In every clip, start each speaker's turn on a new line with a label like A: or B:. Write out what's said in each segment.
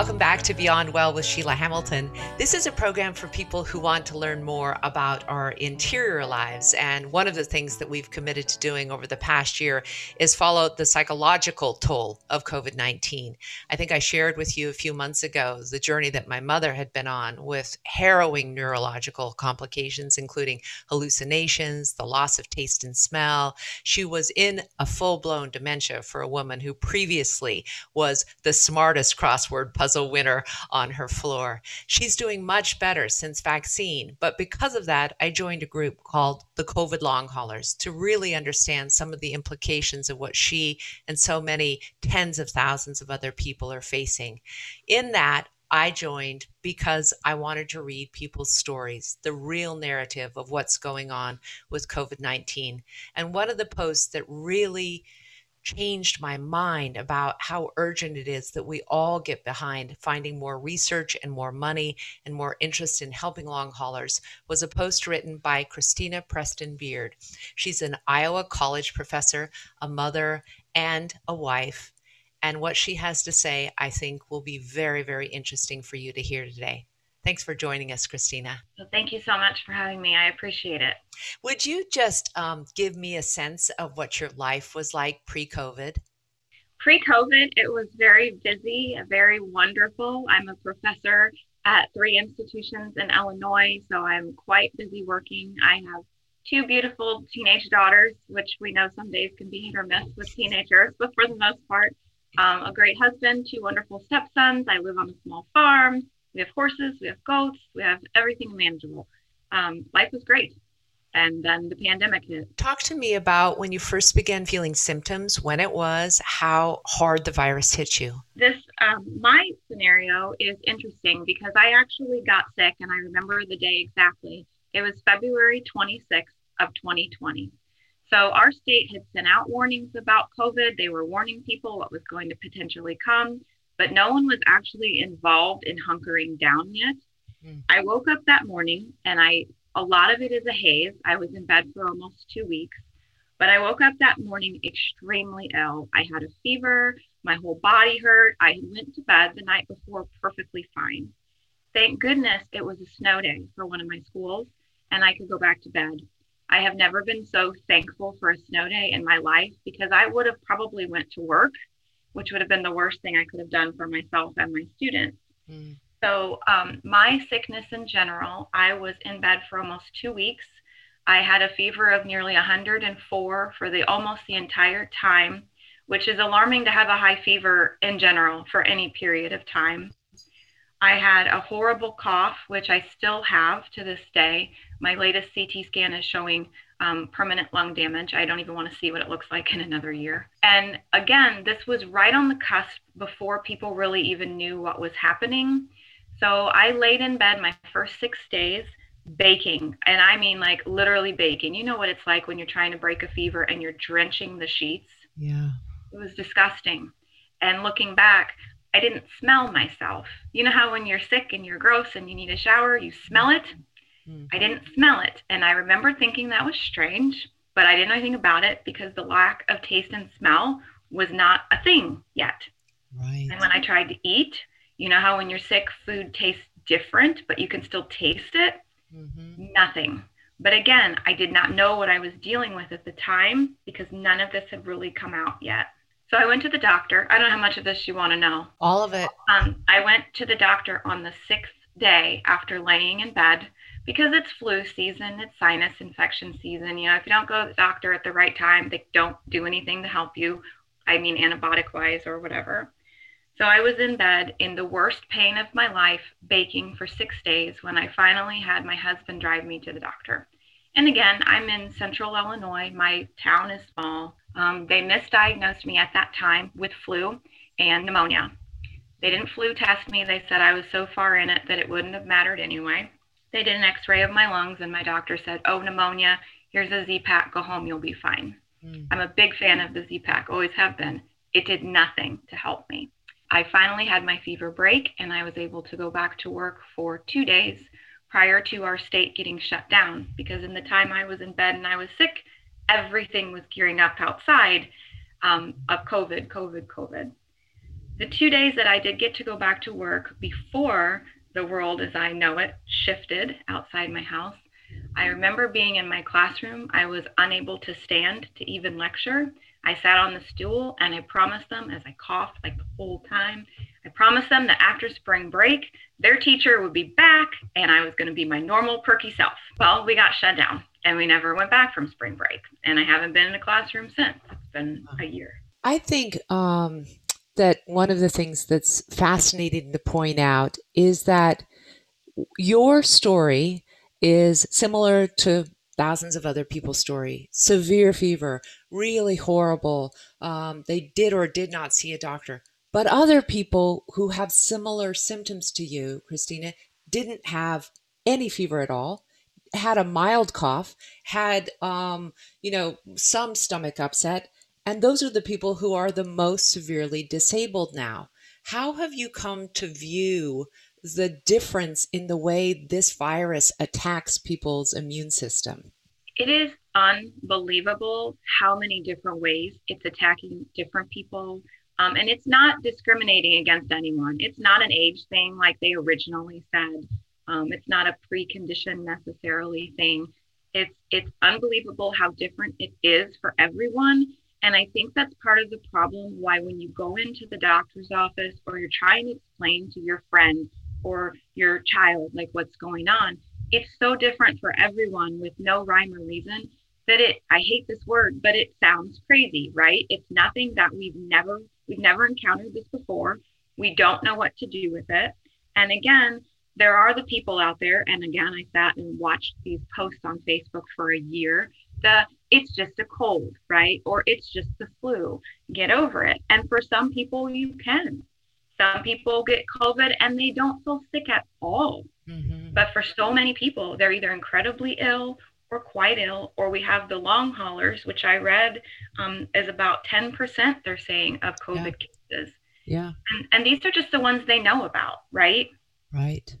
A: Welcome back to Beyond Well with Sheila Hamilton. This is a program for people who want to learn more about our interior lives. And one of the things that we've committed to doing over the past year is follow the psychological toll of COVID 19. I think I shared with you a few months ago the journey that my mother had been on with harrowing neurological complications, including hallucinations, the loss of taste and smell. She was in a full blown dementia for a woman who previously was the smartest crossword puzzle winner on her floor. She's doing much better since vaccine, but because of that, I joined a group called the COVID Long Haulers to really understand some of the implications of what she and so many tens of thousands of other people are facing. In that, I joined because I wanted to read people's stories, the real narrative of what's going on with COVID 19. And one of the posts that really changed my mind about how urgent it is that we all get behind finding more research and more money and more interest in helping long haulers was a post written by Christina Preston Beard. She's an Iowa College professor, a mother, and a wife. And what she has to say, I think, will be very, very interesting for you to hear today. Thanks for joining us, Christina.
B: Well, thank you so much for having me. I appreciate it.
A: Would you just um, give me a sense of what your life was like pre COVID?
B: Pre COVID, it was very busy, very wonderful. I'm a professor at three institutions in Illinois, so I'm quite busy working. I have two beautiful teenage daughters, which we know some days can be hit or miss with teenagers, but for the most part, um, a great husband, two wonderful stepsons. I live on a small farm we have horses, we have goats, we have everything manageable. Um, life was great. And then the pandemic hit.
A: Talk to me about when you first began feeling symptoms, when it was, how hard the virus hit you.
B: This, um, my scenario is interesting because I actually got sick and I remember the day exactly. It was February 26th of 2020. So our state had sent out warnings about COVID. They were warning people what was going to potentially come but no one was actually involved in hunkering down yet. Mm. I woke up that morning and I, a lot of it is a haze. I was in bed for almost two weeks, but I woke up that morning extremely ill. I had a fever, my whole body hurt. I went to bed the night before perfectly fine. Thank goodness it was a snow day for one of my schools and I could go back to bed. I have never been so thankful for a snow day in my life because I would have probably went to work which would have been the worst thing I could have done for myself and my students. Mm. So, um, my sickness in general, I was in bed for almost two weeks. I had a fever of nearly 104 for the almost the entire time, which is alarming to have a high fever in general for any period of time. I had a horrible cough, which I still have to this day. My latest CT scan is showing um, permanent lung damage. I don't even want to see what it looks like in another year. And again, this was right on the cusp before people really even knew what was happening. So I laid in bed my first six days baking. And I mean, like literally baking. You know what it's like when you're trying to break a fever and you're drenching the sheets?
A: Yeah.
B: It was disgusting. And looking back, I didn't smell myself. You know how when you're sick and you're gross and you need a shower, you smell it? Mm-hmm. I didn't smell it. And I remember thinking that was strange, but I didn't know anything about it because the lack of taste and smell was not a thing yet.
A: Right.
B: And when I tried to eat, you know how when you're sick, food tastes different, but you can still taste it? Mm-hmm. Nothing. But again, I did not know what I was dealing with at the time because none of this had really come out yet. So I went to the doctor. I don't know how much of this you want to know.
A: All of it.
B: Um, I went to the doctor on the sixth day after laying in bed because it's flu season, it's sinus infection season. You know, if you don't go to the doctor at the right time, they don't do anything to help you. I mean, antibiotic wise or whatever. So I was in bed in the worst pain of my life, baking for six days when I finally had my husband drive me to the doctor. And again, I'm in central Illinois. My town is small. Um, they misdiagnosed me at that time with flu and pneumonia. They didn't flu test me. They said I was so far in it that it wouldn't have mattered anyway. They did an x ray of my lungs, and my doctor said, Oh, pneumonia. Here's a Z pack. Go home. You'll be fine. Mm. I'm a big fan of the Z pack, always have been. It did nothing to help me. I finally had my fever break, and I was able to go back to work for two days prior to our state getting shut down. Because in the time I was in bed and I was sick, everything was gearing up outside um, of COVID, COVID, COVID. the two days that I did get to go back to work before the world as I know it shifted outside my house, I remember being in my classroom. I was unable to stand to even lecture. I sat on the stool and I promised them as I coughed like the whole time, I promised them that after spring break, their teacher would be back and I was going to be my normal perky self. Well, we got shut down and we never went back from spring break. And I haven't been in a classroom since. It's been a year.
A: I think um, that one of the things that's fascinating to point out is that your story is similar to thousands of other people's story. Severe fever really horrible. Um, they did or did not see a doctor. But other people who have similar symptoms to you christina didn't have any fever at all had a mild cough had um, you know some stomach upset and those are the people who are the most severely disabled now how have you come to view the difference in the way this virus attacks people's immune system?
B: It is unbelievable how many different ways it's attacking different people. Um, and it's not discriminating against anyone. It's not an age thing like they originally said. Um, it's not a precondition necessarily thing. It's it's unbelievable how different it is for everyone. And I think that's part of the problem why when you go into the doctor's office or you're trying to explain to your friend or your child, like what's going on. It's so different for everyone with no rhyme or reason that it, I hate this word, but it sounds crazy, right? It's nothing that we've never, we've never encountered this before. We don't know what to do with it. And again, there are the people out there, and again, I sat and watched these posts on Facebook for a year. The it's just a cold, right? Or it's just the flu. Get over it. And for some people, you can. Some people get COVID and they don't feel sick at all. Mm-hmm. But for so many people, they're either incredibly ill or quite ill, or we have the long haulers, which I read um, is about 10%, they're saying, of COVID
A: yeah.
B: cases.
A: Yeah.
B: And, and these are just the ones they know about, right?
A: Right.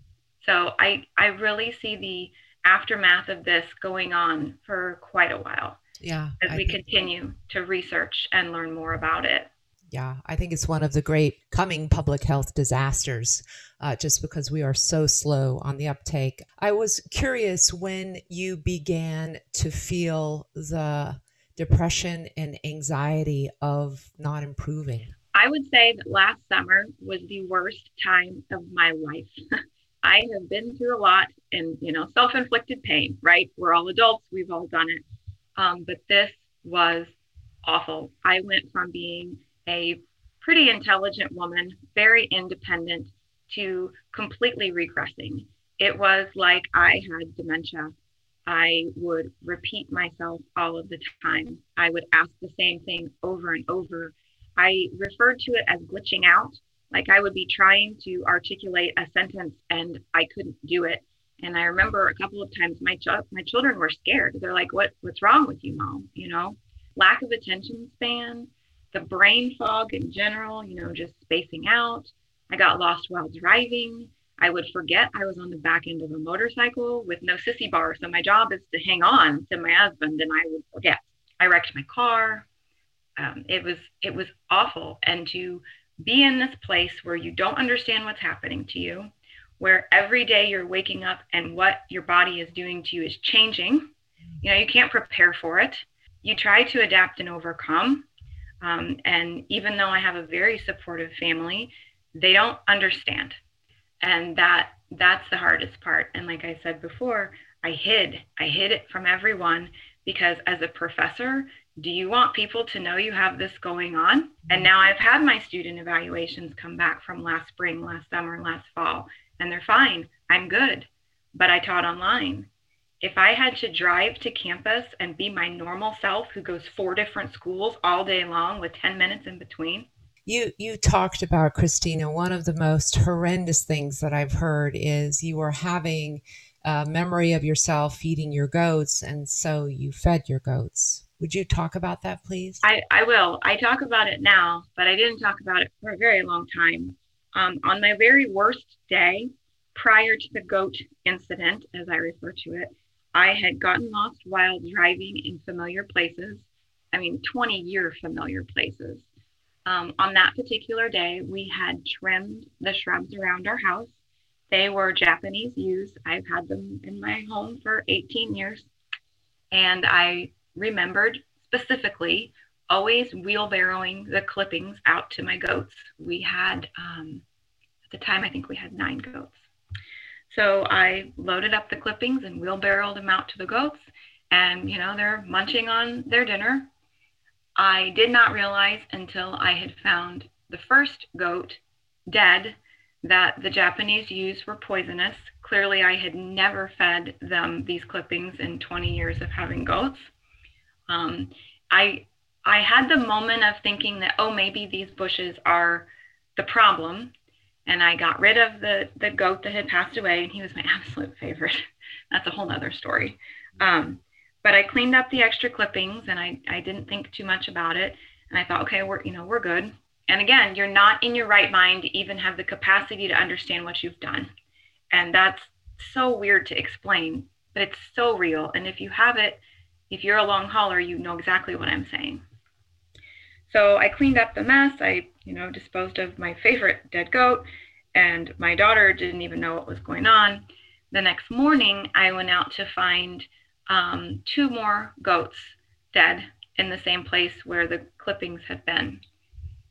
B: So I, I really see the aftermath of this going on for quite a while.
A: Yeah.
B: As I we continue to research and learn more about it.
A: Yeah, I think it's one of the great coming public health disasters uh, just because we are so slow on the uptake. I was curious when you began to feel the depression and anxiety of not improving.
B: I would say that last summer was the worst time of my life. I have been through a lot and, you know, self inflicted pain, right? We're all adults, we've all done it. Um, but this was awful. I went from being a pretty intelligent woman, very independent, to completely regressing. It was like I had dementia. I would repeat myself all of the time. I would ask the same thing over and over. I referred to it as glitching out. Like I would be trying to articulate a sentence and I couldn't do it. And I remember a couple of times my ch- my children were scared. They're like, "What what's wrong with you, mom?" You know, lack of attention span, the brain fog in general, you know, just spacing out. I got lost while driving. I would forget I was on the back end of a motorcycle with no sissy bar. So my job is to hang on to my husband and I would forget. I wrecked my car. Um, it was it was awful. And to be in this place where you don't understand what's happening to you, where every day you're waking up and what your body is doing to you is changing. You know, you can't prepare for it. You try to adapt and overcome, um, and even though I have a very supportive family, they don't understand. And that that's the hardest part. And like I said before, I hid. I hid it from everyone because as a professor, do you want people to know you have this going on? And now I've had my student evaluations come back from last spring, last summer, last fall, and they're fine. I'm good. But I taught online if I had to drive to campus and be my normal self who goes four different schools all day long with 10 minutes in between.
A: You you talked about Christina one of the most horrendous things that I've heard is you were having a memory of yourself feeding your goats and so you fed your goats. Would you talk about that please?
B: I, I will. I talk about it now, but I didn't talk about it for a very long time. Um, on my very worst day, prior to the goat incident, as I refer to it, I had gotten lost while driving in familiar places. I mean, 20 year familiar places. Um, on that particular day, we had trimmed the shrubs around our house. They were Japanese yews. I've had them in my home for 18 years. And I remembered specifically always wheelbarrowing the clippings out to my goats. We had, um, at the time, I think we had nine goats. So I loaded up the clippings and wheelbarrowed them out to the goats. And, you know, they're munching on their dinner. I did not realize until I had found the first goat dead that the Japanese yews were poisonous. Clearly, I had never fed them these clippings in 20 years of having goats. Um, I I had the moment of thinking that oh maybe these bushes are the problem, and I got rid of the the goat that had passed away, and he was my absolute favorite. That's a whole other story. Um, but I cleaned up the extra clippings, and I I didn't think too much about it, and I thought okay we're you know we're good. And again, you're not in your right mind to even have the capacity to understand what you've done, and that's so weird to explain, but it's so real. And if you have it if you're a long hauler, you know exactly what I'm saying. So I cleaned up the mess. I, you know, disposed of my favorite dead goat, and my daughter didn't even know what was going on. The next morning, I went out to find um, two more goats dead in the same place where the clippings had been.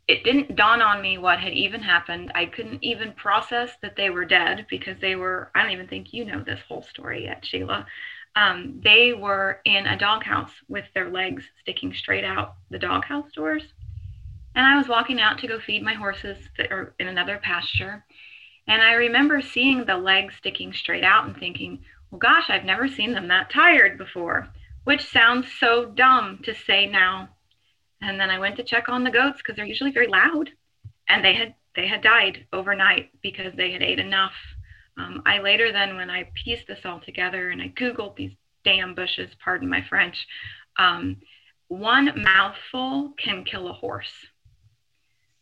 B: It didn't dawn on me what had even happened. I couldn't even process that they were dead because they were, I don't even think you know this whole story yet, Sheila um, they were in a doghouse with their legs sticking straight out the doghouse doors. And I was walking out to go feed my horses that are in another pasture. And I remember seeing the legs sticking straight out and thinking, well, gosh, I've never seen them that tired before, which sounds so dumb to say now. And then I went to check on the goats because they're usually very loud. And they had they had died overnight because they had ate enough um, I later then, when I pieced this all together and I Googled these damn bushes, pardon my French, um, one mouthful can kill a horse.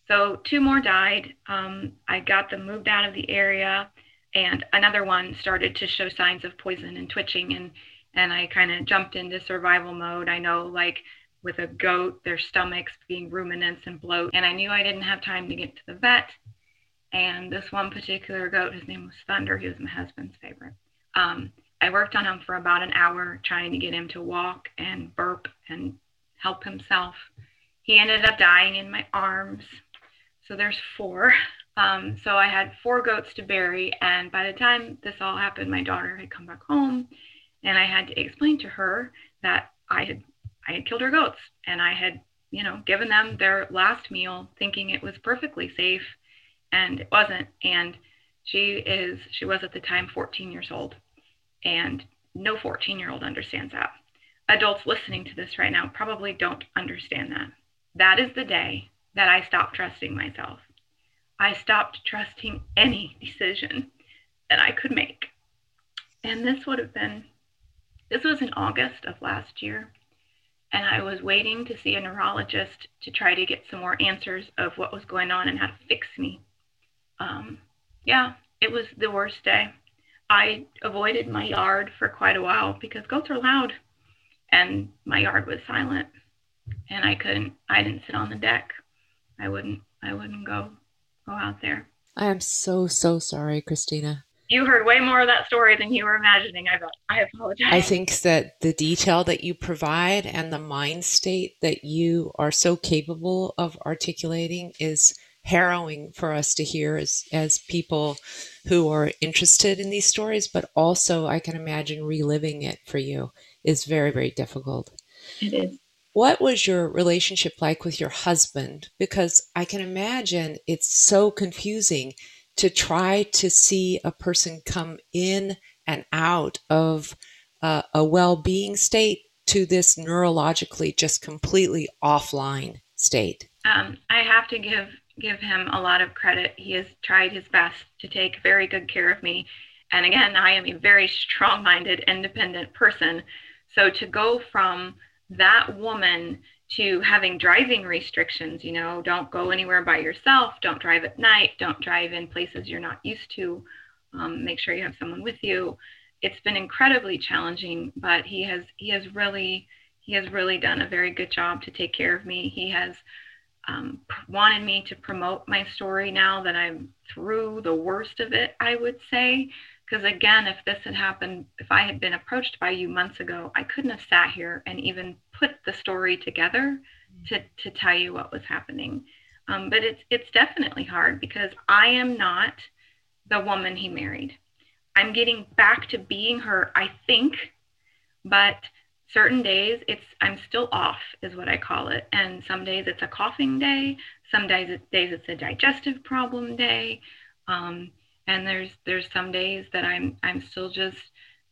B: So two more died. Um, I got them moved out of the area, and another one started to show signs of poison and twitching, and and I kind of jumped into survival mode. I know, like with a goat, their stomachs being ruminants and bloat, and I knew I didn't have time to get to the vet. And this one particular goat, his name was Thunder. He was my husband's favorite. Um, I worked on him for about an hour trying to get him to walk and burp and help himself. He ended up dying in my arms. So there's four. Um, so I had four goats to bury. And by the time this all happened, my daughter had come back home and I had to explain to her that I had I had killed her goats and I had, you know, given them their last meal thinking it was perfectly safe and it wasn't. And she is, she was at the time 14 years old, and no 14 year old understands that. Adults listening to this right now probably don't understand that. That is the day that I stopped trusting myself. I stopped trusting any decision that I could make. And this would have been, this was in August of last year. And I was waiting to see a neurologist to try to get some more answers of what was going on and how to fix me um, yeah, it was the worst day. I avoided my yard for quite a while because goats are loud and my yard was silent and I couldn't I didn't sit on the deck. I wouldn't I wouldn't go go out there.
A: I am so so sorry, Christina.
B: You heard way more of that story than you were imagining. I I apologize.
A: I think that the detail that you provide and the mind state that you are so capable of articulating is harrowing for us to hear as, as people who are interested in these stories, but also I can imagine reliving it for you is very, very difficult.
B: It is.
A: What was your relationship like with your husband? Because I can imagine it's so confusing to try to see a person come in and out of uh, a well being state to this neurologically just completely offline state.
B: Um, I have to give give him a lot of credit. He has tried his best to take very good care of me. And again, I am a very strong minded, independent person. So to go from that woman to having driving restrictions, you know, don't go anywhere by yourself, don't drive at night, don't drive in places you're not used to, um, make sure you have someone with you. It's been incredibly challenging, but he has he has really he has really done a very good job to take care of me. He has um, wanted me to promote my story now that I'm through the worst of it, I would say. Because again, if this had happened, if I had been approached by you months ago, I couldn't have sat here and even put the story together to, to tell you what was happening. Um, but it's it's definitely hard because I am not the woman he married. I'm getting back to being her, I think, but certain days it's I'm still off is what I call it. And some days it's a coughing day, some days it's, days it's a digestive problem day. Um, and there's there's some days that I'm I'm still just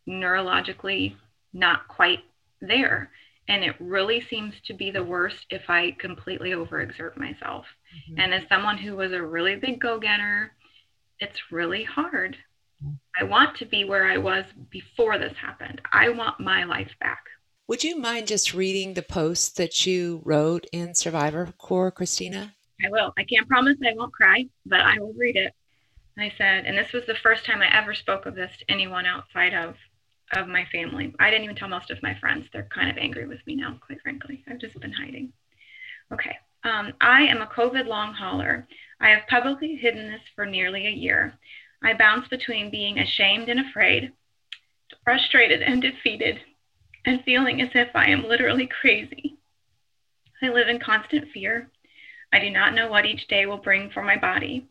B: neurologically not quite there. And it really seems to be the worst if I completely overexert myself. Mm-hmm. And as someone who was a really big go-getter, it's really hard. I want to be where I was before this happened. I want my life back.
A: Would you mind just reading the post that you wrote in Survivor Corps, Christina?
B: I will. I can't promise I won't cry, but I will read it. I said, and this was the first time I ever spoke of this to anyone outside of of my family. I didn't even tell most of my friends. They're kind of angry with me now, quite frankly. I've just been hiding. Okay. Um, I am a COVID long hauler. I have publicly hidden this for nearly a year. I bounce between being ashamed and afraid, frustrated and defeated, and feeling as if I am literally crazy. I live in constant fear. I do not know what each day will bring for my body.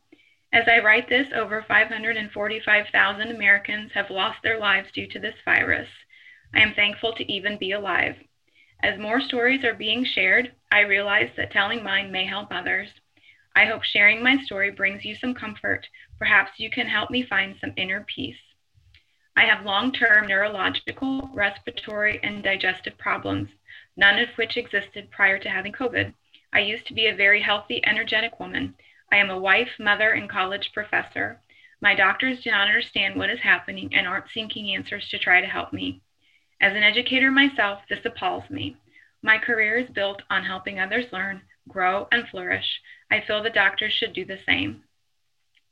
B: As I write this, over 545,000 Americans have lost their lives due to this virus. I am thankful to even be alive. As more stories are being shared, I realize that telling mine may help others. I hope sharing my story brings you some comfort. Perhaps you can help me find some inner peace. I have long term neurological, respiratory, and digestive problems, none of which existed prior to having COVID. I used to be a very healthy, energetic woman. I am a wife, mother, and college professor. My doctors do not understand what is happening and aren't seeking answers to try to help me. As an educator myself, this appalls me. My career is built on helping others learn, grow, and flourish. I feel the doctors should do the same.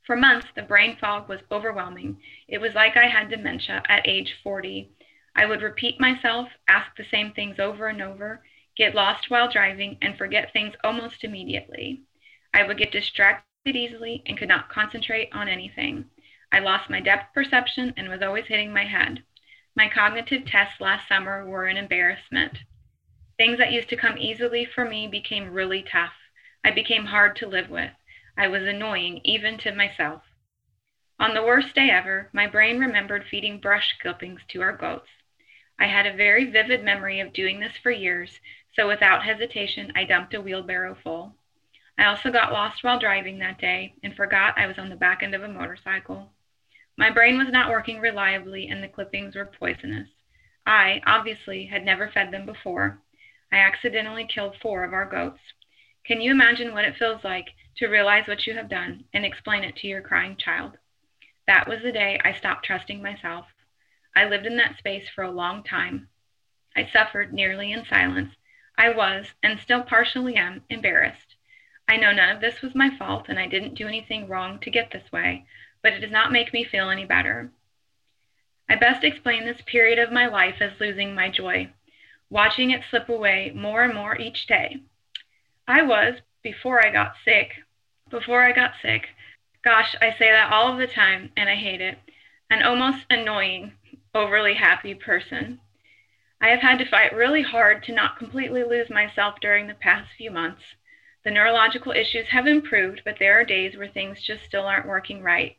B: For months, the brain fog was overwhelming. It was like I had dementia at age 40. I would repeat myself, ask the same things over and over, get lost while driving, and forget things almost immediately. I would get distracted easily and could not concentrate on anything. I lost my depth perception and was always hitting my head. My cognitive tests last summer were an embarrassment. Things that used to come easily for me became really tough. I became hard to live with. I was annoying even to myself. On the worst day ever, my brain remembered feeding brush clippings to our goats. I had a very vivid memory of doing this for years, so without hesitation, I dumped a wheelbarrow full. I also got lost while driving that day and forgot I was on the back end of a motorcycle. My brain was not working reliably and the clippings were poisonous. I, obviously, had never fed them before. I accidentally killed four of our goats. Can you imagine what it feels like to realize what you have done and explain it to your crying child. That was the day I stopped trusting myself. I lived in that space for a long time. I suffered nearly in silence. I was, and still partially am, embarrassed. I know none of this was my fault and I didn't do anything wrong to get this way, but it does not make me feel any better. I best explain this period of my life as losing my joy, watching it slip away more and more each day. I was, before I got sick, before I got sick. Gosh, I say that all of the time and I hate it. An almost annoying, overly happy person. I have had to fight really hard to not completely lose myself during the past few months. The neurological issues have improved, but there are days where things just still aren't working right.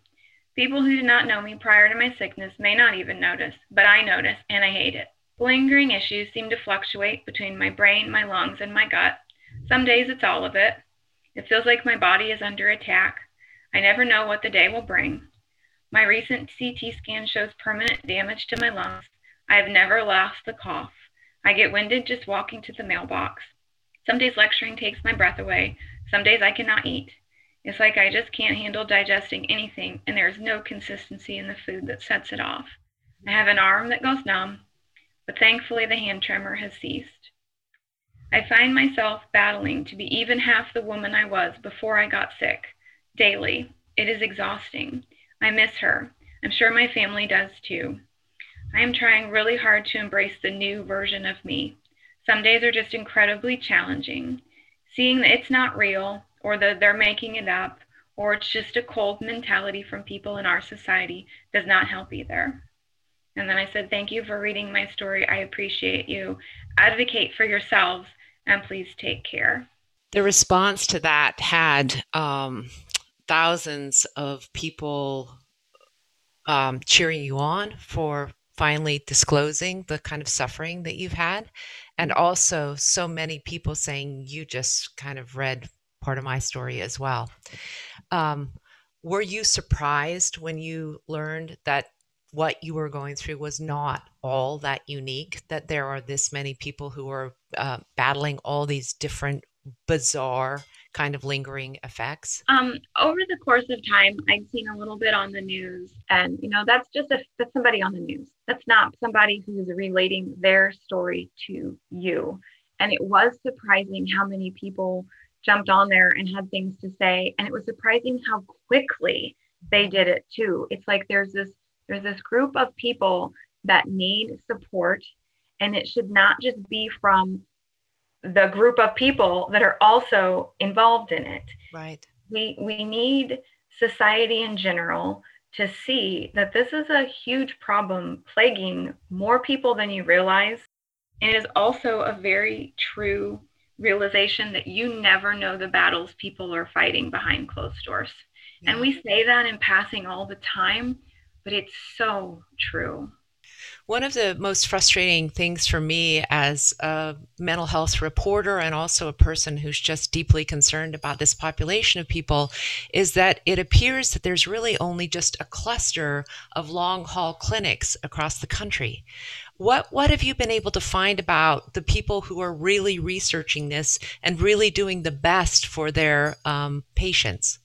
B: People who did not know me prior to my sickness may not even notice, but I notice and I hate it. Lingering issues seem to fluctuate between my brain, my lungs, and my gut. Some days it's all of it. It feels like my body is under attack. I never know what the day will bring. My recent CT scan shows permanent damage to my lungs. I have never lost the cough. I get winded just walking to the mailbox. Some days lecturing takes my breath away. Some days I cannot eat. It's like I just can't handle digesting anything, and there is no consistency in the food that sets it off. I have an arm that goes numb, but thankfully the hand tremor has ceased. I find myself battling to be even half the woman I was before I got sick daily. It is exhausting. I miss her. I'm sure my family does too. I am trying really hard to embrace the new version of me. Some days are just incredibly challenging. seeing that it's not real or that they're making it up or it's just a cold mentality from people in our society does not help either. And then I said, Thank you for reading my story. I appreciate you. Advocate for yourselves and please take care.
A: The response to that had um, thousands of people um, cheering you on for finally disclosing the kind of suffering that you've had, and also so many people saying you just kind of read part of my story as well. Um, were you surprised when you learned that what you were going through was not all that unique, that there are this many people who are uh, battling all these different bizarre kind of lingering effects?
B: Um, over the course of time, I've seen a little bit on the news, and you know that's just a, that's somebody on the news. That's not somebody who's relating their story to you. And it was surprising how many people jumped on there and had things to say, and it was surprising how quickly they did it too. It's like there's this there's this group of people that need support, and it should not just be from the group of people that are also involved in it.
A: Right.
B: We we need society in general to see that this is a huge problem plaguing more people than you realize. And it is also a very true realization that you never know the battles people are fighting behind closed doors. Yeah. And we say that in passing all the time, but it's so true.
A: One of the most frustrating things for me as a mental health reporter and also a person who's just deeply concerned about this population of people is that it appears that there's really only just a cluster of long haul clinics across the country. What what have you been able to find about the people who are really researching this and really doing the best for their um, patients?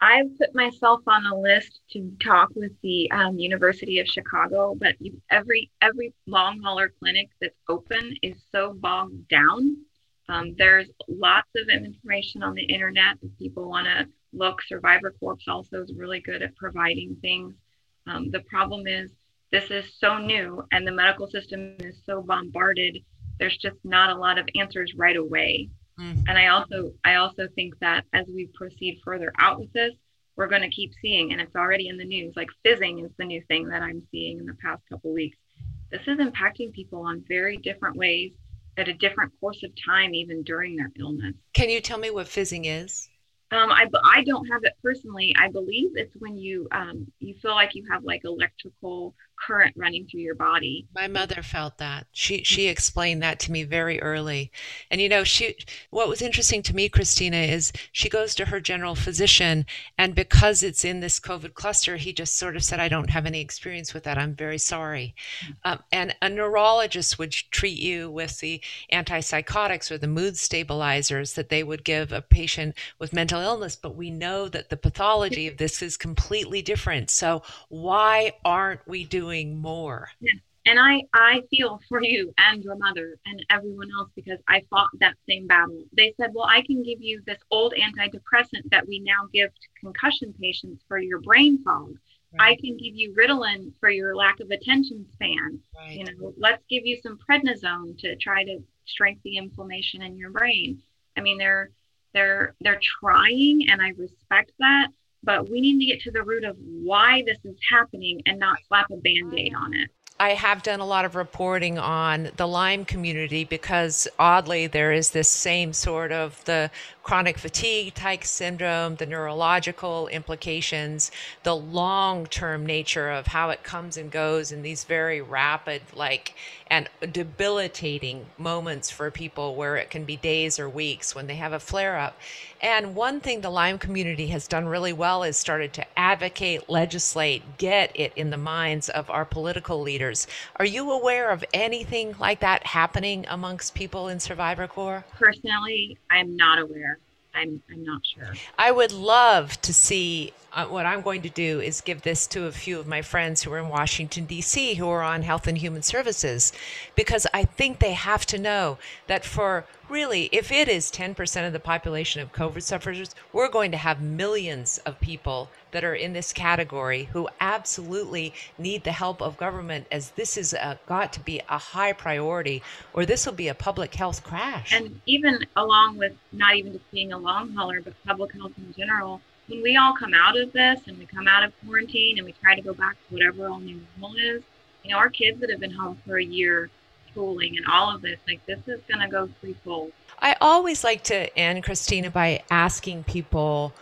B: I've put myself on a list to talk with the um, University of Chicago, but every every long hauler clinic that's open is so bogged down. Um, there's lots of information on the internet if people want to look. Survivor Corps also is really good at providing things. Um, the problem is this is so new and the medical system is so bombarded. There's just not a lot of answers right away. Mm. And I also I also think that as we proceed further out with this, we're going to keep seeing, and it's already in the news. Like fizzing is the new thing that I'm seeing in the past couple weeks. This is impacting people on very different ways at a different course of time, even during their illness.
A: Can you tell me what fizzing is?
B: Um, I, I don't have it personally. I believe it's when you um, you feel like you have like electrical current running through your body.
A: My mother felt that. She she explained that to me very early. And you know, she what was interesting to me, Christina, is she goes to her general physician and because it's in this COVID cluster, he just sort of said, I don't have any experience with that. I'm very sorry. Mm-hmm. Um, and a neurologist would treat you with the antipsychotics or the mood stabilizers that they would give a patient with mental illness, but we know that the pathology of this is completely different. So why aren't we doing doing more.
B: Yeah. And I, I feel for you and your mother and everyone else because I fought that same battle. They said, well, I can give you this old antidepressant that we now give to concussion patients for your brain fog. Right. I can give you Ritalin for your lack of attention span. Right. You know, let's give you some prednisone to try to shrink the inflammation in your brain. I mean, they're they're they're trying, and I respect that but we need to get to the root of why this is happening and not slap a band aid on it.
A: I have done a lot of reporting on the Lyme community because oddly there is this same sort of the chronic fatigue type syndrome, the neurological implications, the long-term nature of how it comes and goes in these very rapid like and debilitating moments for people where it can be days or weeks when they have a flare up. And one thing the Lyme community has done really well is started to advocate, legislate, get it in the minds of our political leaders. Are you aware of anything like that happening amongst people in Survivor Corps?
B: Personally, I'm not aware. I'm, I'm not sure.
A: I would love to see uh, what I'm going to do is give this to a few of my friends who are in Washington, D.C., who are on Health and Human Services, because I think they have to know that for really, if it is 10% of the population of COVID sufferers, we're going to have millions of people that are in this category who absolutely need the help of government, as this is got to be a high priority, or this will be a public health crash.
B: And even along with not even just being a long hauler, but public health in general when we all come out of this and we come out of quarantine and we try to go back to whatever all new normal is, you know, our kids that have been home for a year schooling and all of this, like this is going to go threefold.
A: I always like to end, Christina, by asking people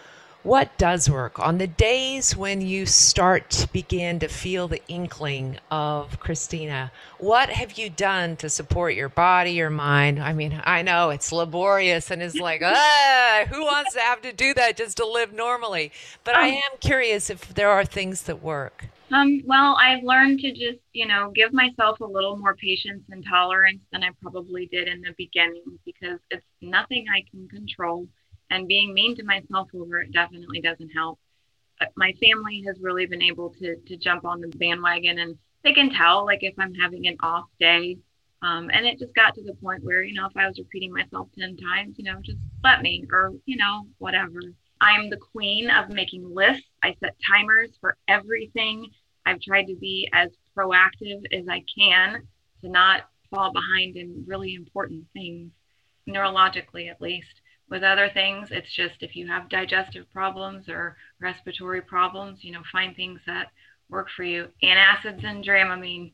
A: what does work on the days when you start to begin to feel the inkling of Christina? What have you done to support your body, your mind? I mean, I know it's laborious and it's like, ah, who wants to have to do that just to live normally? But I um, am curious if there are things that work.
B: Um, well, I've learned to just, you know, give myself a little more patience and tolerance than I probably did in the beginning because it's nothing I can control and being mean to myself over it definitely doesn't help. But my family has really been able to to jump on the bandwagon, and they can tell like if I'm having an off day. Um, and it just got to the point where you know if I was repeating myself ten times, you know, just let me or you know whatever. I'm the queen of making lists. I set timers for everything. I've tried to be as proactive as I can to not fall behind in really important things, neurologically at least. With other things, it's just if you have digestive problems or respiratory problems, you know, find things that work for you. Antacids and Dramamine.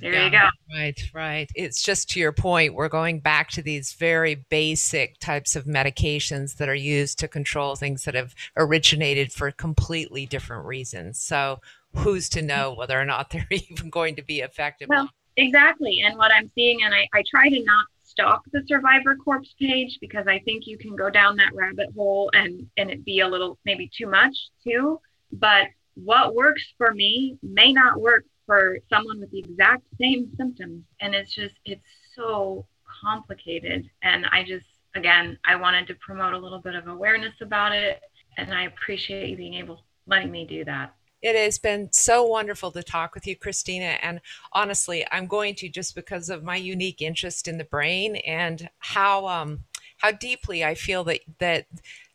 B: There yeah, you go.
A: Right, right. It's just to your point, we're going back to these very basic types of medications that are used to control things that have originated for completely different reasons. So, who's to know whether or not they're even going to be effective?
B: Well, exactly. And what I'm seeing, and I, I try to not stalk the survivor corpse page because I think you can go down that rabbit hole and and it be a little maybe too much too. But what works for me may not work for someone with the exact same symptoms. And it's just it's so complicated. And I just again I wanted to promote a little bit of awareness about it. And I appreciate you being able letting me do that.
A: It has been so wonderful to talk with you, Christina. And honestly, I'm going to just because of my unique interest in the brain and how um, how deeply I feel that that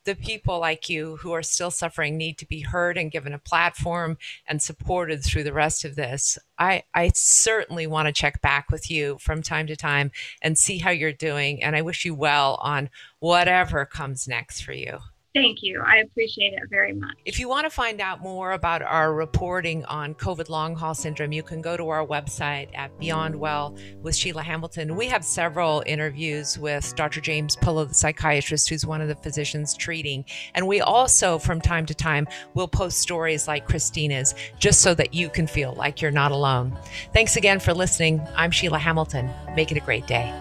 A: the people like you who are still suffering need to be heard and given a platform and supported through the rest of this. I, I certainly want to check back with you from time to time and see how you're doing. And I wish you well on whatever comes next for you.
B: Thank you. I appreciate it very much.
A: If you want to find out more about our reporting on COVID long haul syndrome, you can go to our website at Beyond Well with Sheila Hamilton. We have several interviews with Dr. James Pillow, the psychiatrist, who's one of the physicians treating. And we also, from time to time, will post stories like Christina's just so that you can feel like you're not alone. Thanks again for listening. I'm Sheila Hamilton. Make it a great day.